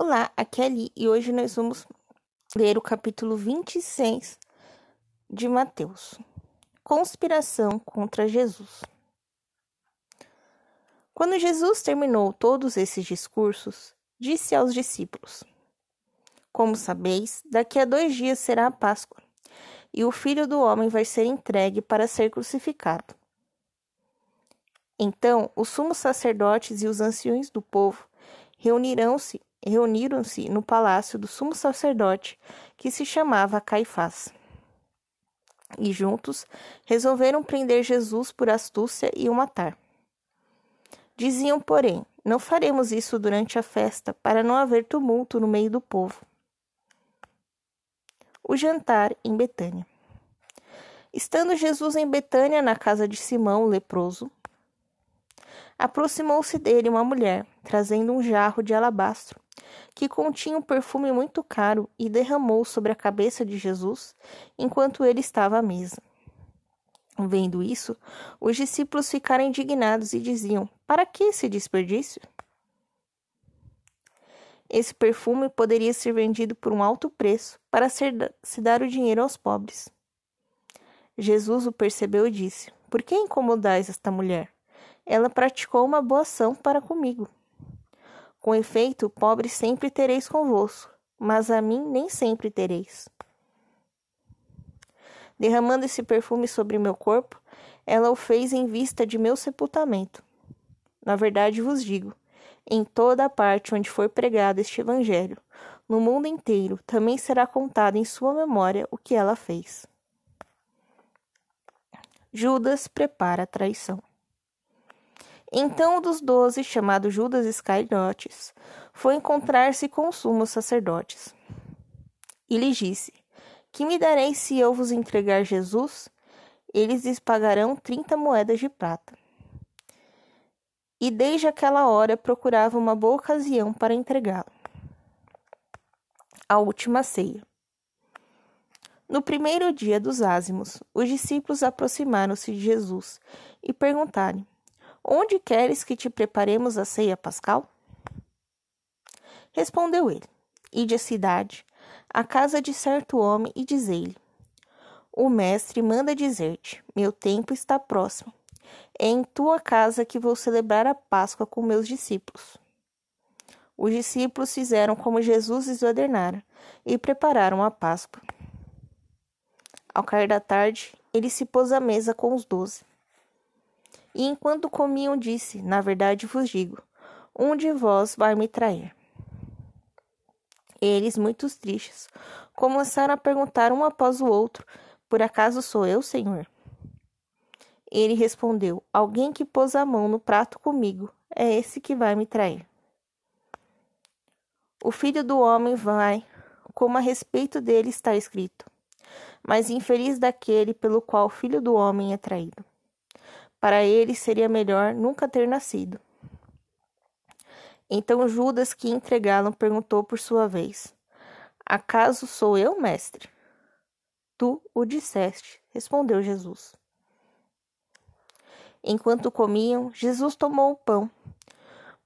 Olá, aqui é Ali e hoje nós vamos ler o capítulo 26 de Mateus. Conspiração contra Jesus. Quando Jesus terminou todos esses discursos, disse aos discípulos: Como sabeis, daqui a dois dias será a Páscoa, e o filho do homem vai ser entregue para ser crucificado. Então os sumos sacerdotes e os anciões do povo reunirão-se reuniram-se no palácio do sumo sacerdote, que se chamava Caifás. E juntos resolveram prender Jesus por astúcia e o matar. Diziam, porém, não faremos isso durante a festa, para não haver tumulto no meio do povo. O jantar em Betânia. Estando Jesus em Betânia, na casa de Simão, leproso, aproximou-se dele uma mulher, trazendo um jarro de alabastro que continha um perfume muito caro e derramou sobre a cabeça de Jesus enquanto ele estava à mesa. Vendo isso, os discípulos ficaram indignados e diziam: Para que esse desperdício? Esse perfume poderia ser vendido por um alto preço para ser, se dar o dinheiro aos pobres. Jesus o percebeu e disse: Por que incomodais esta mulher? Ela praticou uma boa ação para comigo. Com efeito, pobre sempre tereis convosco, mas a mim nem sempre tereis. Derramando esse perfume sobre meu corpo, ela o fez em vista de meu sepultamento. Na verdade vos digo, em toda a parte onde for pregado este evangelho, no mundo inteiro, também será contado em sua memória o que ela fez. Judas prepara a traição. Então um dos doze, chamado Judas Iscariotes, foi encontrar-se com os sumos sacerdotes. E lhes disse: Que me dareis se eu vos entregar Jesus? Eles lhes pagarão trinta moedas de prata. E desde aquela hora procurava uma boa ocasião para entregá-lo. A última ceia. No primeiro dia dos ázimos, os discípulos aproximaram-se de Jesus e perguntaram: Onde queres que te preparemos a ceia pascal? Respondeu ele: Ide à cidade, à casa de certo homem, e dizei-lhe: O mestre manda dizer-te: Meu tempo está próximo. É em tua casa que vou celebrar a Páscoa com meus discípulos. Os discípulos fizeram como Jesus lhes ordenara e prepararam a Páscoa. Ao cair da tarde, ele se pôs à mesa com os doze. E enquanto comiam, disse: Na verdade vos digo, um de vós vai me trair. Eles, muito tristes, começaram a perguntar um após o outro: Por acaso sou eu, Senhor? Ele respondeu: Alguém que pôs a mão no prato comigo, é esse que vai me trair. O filho do homem vai, como a respeito dele está escrito. Mas infeliz daquele pelo qual o filho do homem é traído. Para ele seria melhor nunca ter nascido. Então Judas, que entregá-lo, perguntou por sua vez: Acaso sou eu, mestre? Tu o disseste, respondeu Jesus. Enquanto comiam, Jesus tomou o pão,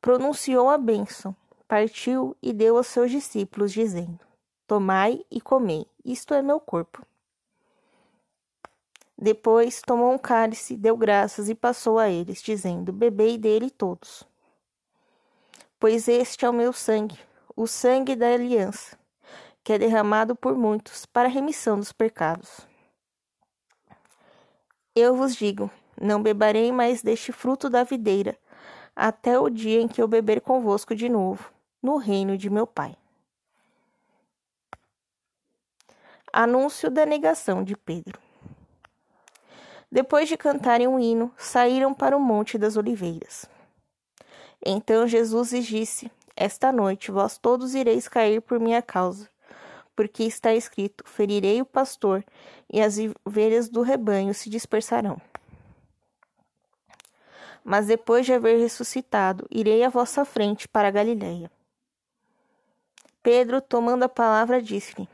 pronunciou a bênção, partiu e deu aos seus discípulos, dizendo: Tomai e comei, isto é meu corpo. Depois tomou um cálice, deu graças e passou a eles, dizendo: Bebei dele todos. Pois este é o meu sangue, o sangue da aliança, que é derramado por muitos para a remissão dos pecados. Eu vos digo: não beberei mais deste fruto da videira, até o dia em que eu beber convosco de novo, no reino de meu Pai. Anúncio da negação de Pedro. Depois de cantarem um hino, saíram para o Monte das Oliveiras. Então Jesus lhes disse: Esta noite vós todos ireis cair por minha causa, porque está escrito: Ferirei o pastor, e as ovelhas do rebanho se dispersarão. Mas depois de haver ressuscitado, irei à vossa frente para a Galiléia. Pedro, tomando a palavra, disse-lhe: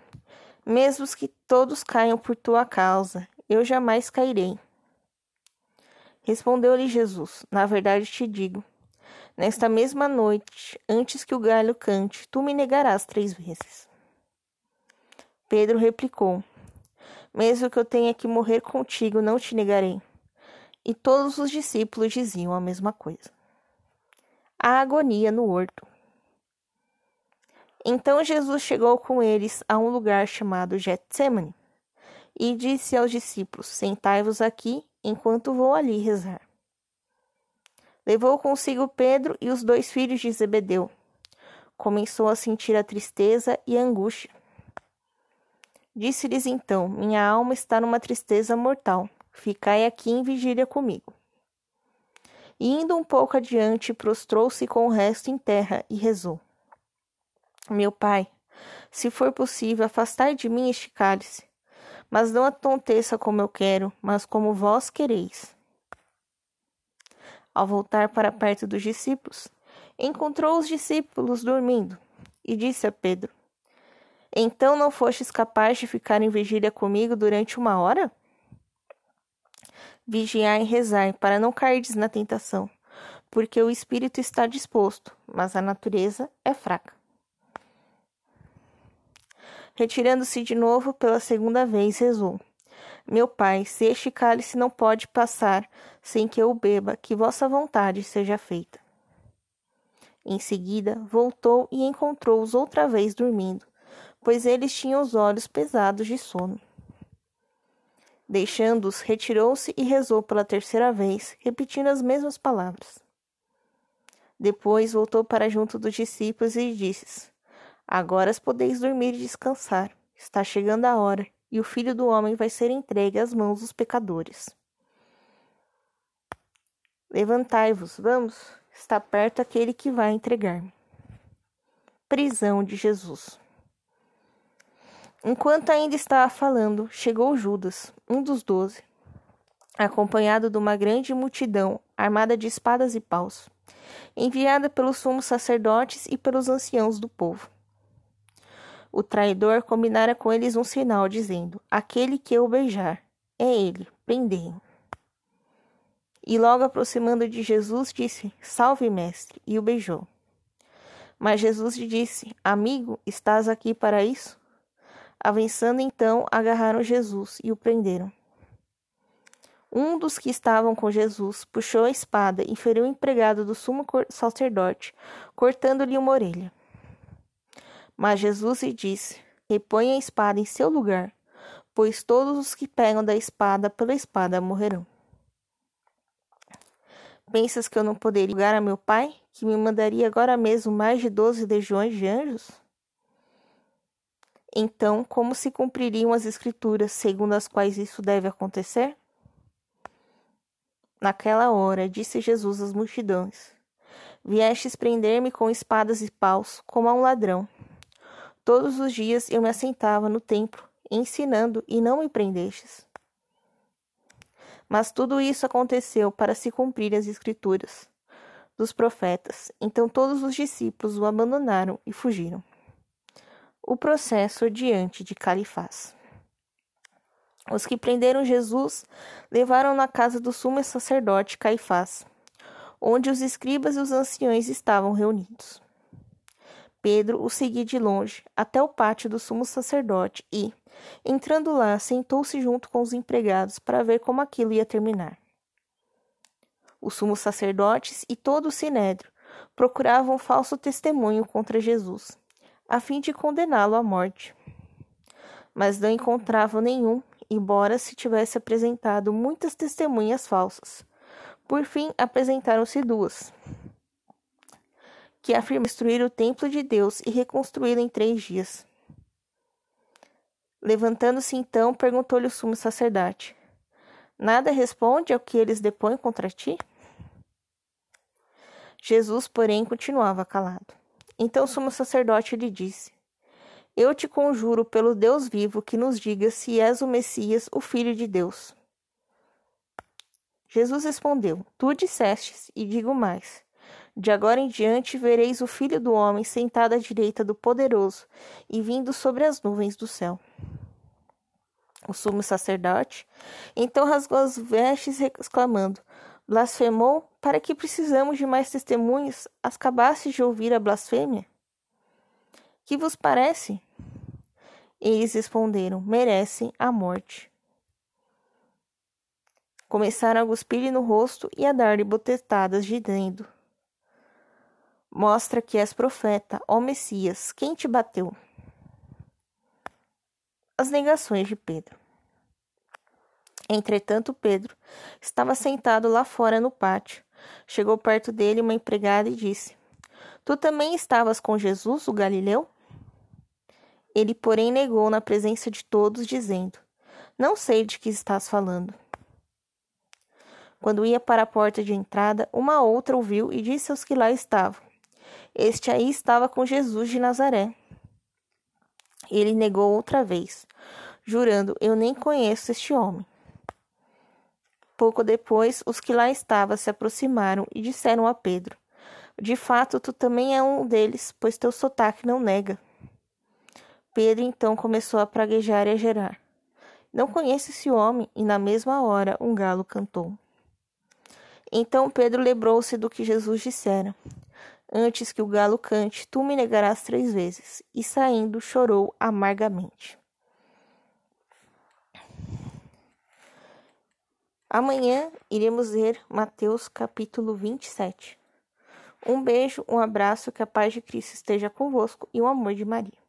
Mesmo que todos caiam por tua causa, eu jamais cairei. Respondeu-lhe Jesus: Na verdade te digo, Nesta mesma noite, antes que o galho cante, tu me negarás três vezes. Pedro replicou: Mesmo que eu tenha que morrer contigo, não te negarei. E todos os discípulos diziam a mesma coisa. A agonia no horto. Então Jesus chegou com eles a um lugar chamado Getsemane e disse aos discípulos: Sentai-vos aqui enquanto vou ali rezar. Levou consigo Pedro e os dois filhos de Zebedeu. Começou a sentir a tristeza e a angústia. Disse-lhes então: Minha alma está numa tristeza mortal. Ficai aqui em vigília comigo. E indo um pouco adiante, prostrou-se com o resto em terra e rezou: Meu pai, se for possível, afastai de mim este cálice, mas não aconteça como eu quero, mas como vós quereis. Ao voltar para perto dos discípulos, encontrou os discípulos dormindo e disse a Pedro: Então não fostes capaz de ficar em vigília comigo durante uma hora? Vigiai e rezai para não cairdes na tentação, porque o espírito está disposto, mas a natureza é fraca. Retirando-se de novo pela segunda vez, rezou: meu pai, se este cálice não pode passar sem que eu beba, que vossa vontade seja feita. Em seguida, voltou e encontrou-os outra vez dormindo, pois eles tinham os olhos pesados de sono. Deixando-os, retirou-se e rezou pela terceira vez, repetindo as mesmas palavras. Depois voltou para junto dos discípulos e disse: Agora podeis dormir e descansar. Está chegando a hora e o filho do homem vai ser entregue às mãos dos pecadores. Levantai-vos, vamos, está perto aquele que vai entregar-me. Prisão de Jesus. Enquanto ainda estava falando, chegou Judas, um dos doze, acompanhado de uma grande multidão armada de espadas e paus, enviada pelos sumos sacerdotes e pelos anciãos do povo. O traidor combinara com eles um sinal, dizendo: Aquele que eu beijar, é ele, prendei E logo aproximando de Jesus, disse: Salve, mestre, e o beijou. Mas Jesus lhe disse: Amigo, estás aqui para isso? Avançando então, agarraram Jesus e o prenderam. Um dos que estavam com Jesus puxou a espada e feriu o empregado do sumo sacerdote, cortando-lhe uma orelha. Mas Jesus lhe disse: Reponha a espada em seu lugar, pois todos os que pegam da espada pela espada morrerão. Pensas que eu não poderia ligar a meu pai, que me mandaria agora mesmo mais de doze legiões de anjos? Então, como se cumpririam as escrituras segundo as quais isso deve acontecer? Naquela hora, disse Jesus às multidões: Viestes prender-me com espadas e paus, como a um ladrão. Todos os dias eu me assentava no templo, ensinando, e não me prendestes. Mas tudo isso aconteceu para se cumprir as escrituras dos profetas. Então todos os discípulos o abandonaram e fugiram. O processo diante de Califás. Os que prenderam Jesus levaram na casa do sumo sacerdote Caifás, onde os escribas e os anciões estavam reunidos. Pedro o seguia de longe até o pátio do sumo sacerdote e, entrando lá, sentou-se junto com os empregados para ver como aquilo ia terminar. Os sumos sacerdotes e todo o sinédrio procuravam um falso testemunho contra Jesus, a fim de condená-lo à morte. Mas não encontravam nenhum, embora se tivesse apresentado muitas testemunhas falsas. Por fim, apresentaram-se duas que afirma destruir o templo de Deus e reconstruí-lo em três dias. Levantando-se então, perguntou-lhe o sumo sacerdote: Nada responde ao que eles depõem contra ti? Jesus, porém, continuava calado. Então o sumo sacerdote lhe disse: Eu te conjuro pelo Deus vivo que nos diga se és o Messias, o Filho de Deus. Jesus respondeu: Tu dissestes, e digo mais. De agora em diante vereis o Filho do Homem sentado à direita do Poderoso e vindo sobre as nuvens do céu. O sumo sacerdote então rasgou as vestes, exclamando: Blasfemou? Para que precisamos de mais testemunhas? Acabaste de ouvir a blasfêmia? Que vos parece? Eles responderam: Merecem a morte. Começaram a cuspir-lhe no rosto e a dar-lhe botetadas, dizendo: Mostra que és profeta, ó Messias, quem te bateu? As negações de Pedro. Entretanto, Pedro estava sentado lá fora no pátio. Chegou perto dele uma empregada e disse: Tu também estavas com Jesus, o Galileu? Ele, porém, negou na presença de todos, dizendo: Não sei de que estás falando. Quando ia para a porta de entrada, uma outra ouviu e disse aos que lá estavam: Este aí estava com Jesus de Nazaré. Ele negou outra vez, jurando: Eu nem conheço este homem. Pouco depois, os que lá estavam se aproximaram e disseram a Pedro: De fato, tu também é um deles, pois teu sotaque não nega. Pedro então começou a praguejar e a gerar. Não conheço esse homem, e na mesma hora um galo cantou. Então Pedro lembrou-se do que Jesus dissera: Antes que o galo cante, tu me negarás três vezes. E saindo, chorou amargamente. Amanhã iremos ler Mateus capítulo 27. Um beijo, um abraço, que a paz de Cristo esteja convosco e o amor de Maria.